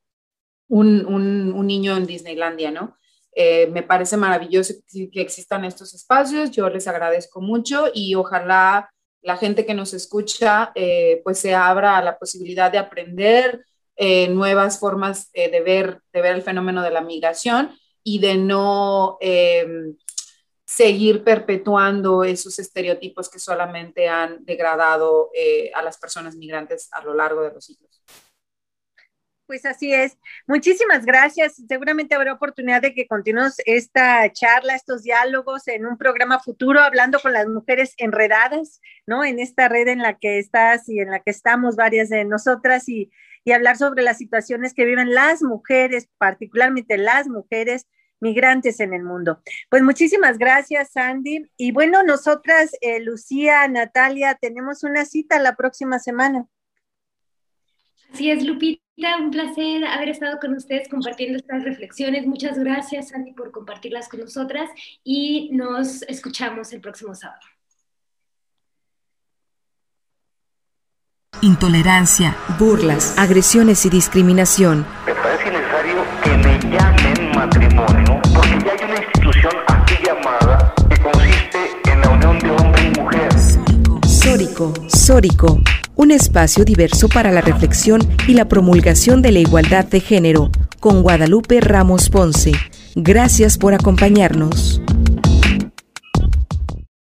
un, un, un niño en Disneylandia, ¿no? Eh, me parece maravilloso que, existan estos espacios, yo les agradezco mucho y ojalá la gente que nos escucha eh, pues se abra a la posibilidad de aprender nuevas formas de, ver, de ver el fenómeno de la migración y de no em, seguir perpetuando esos estereotipos que solamente han degradado a las personas migrantes a lo largo de los siglos. Pues así es. Muchísimas gracias. Seguramente habrá oportunidad de que continuemos esta charla, estos diálogos en un programa futuro, hablando con las mujeres enredadas, ¿no? En esta red en la que estás y en la que estamos varias de nosotras y, y hablar sobre las situaciones que viven las mujeres, particularmente las mujeres migrantes en el mundo. Pues muchísimas gracias, Sandy. Y bueno, nosotras, eh, Lucía, Natalia, tenemos una cita la próxima semana. Así es, Lupita un placer haber estado con ustedes compartiendo estas reflexiones. Muchas gracias, Sandy, por compartirlas con nosotras y nos escuchamos el próximo sábado. Intolerancia, burlas, agresiones y discriminación. Me parece necesario que me llamen matrimonio Sórico, Sórico un espacio diverso para la reflexión y la promulgación de la igualdad de género, con Guadalupe Ramos Ponce. Gracias por acompañarnos.